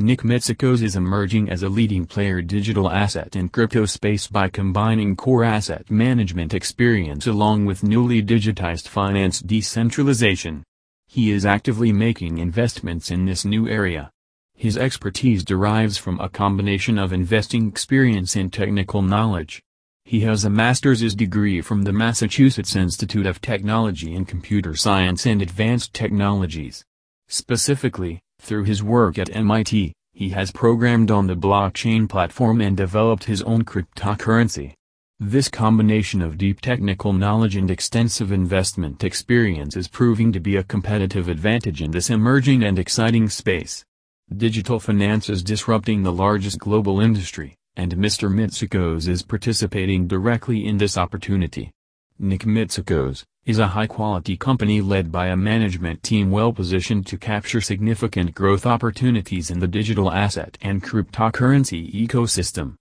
Nick Mitsakos is emerging as a leading player digital asset and crypto space by combining core asset management experience along with newly digitized finance decentralization. He is actively making investments in this new area. His expertise derives from a combination of investing experience and technical knowledge. He has a master's degree from the Massachusetts Institute of Technology in Computer Science and Advanced Technologies. Specifically, through his work at MIT, he has programmed on the blockchain platform and developed his own cryptocurrency. This combination of deep technical knowledge and extensive investment experience is proving to be a competitive advantage in this emerging and exciting space. Digital finance is disrupting the largest global industry, and Mr. Mitsakos is participating directly in this opportunity. Nick Mitsakos, is a high-quality company led by a management team well-positioned to capture significant growth opportunities in the digital asset and cryptocurrency ecosystem.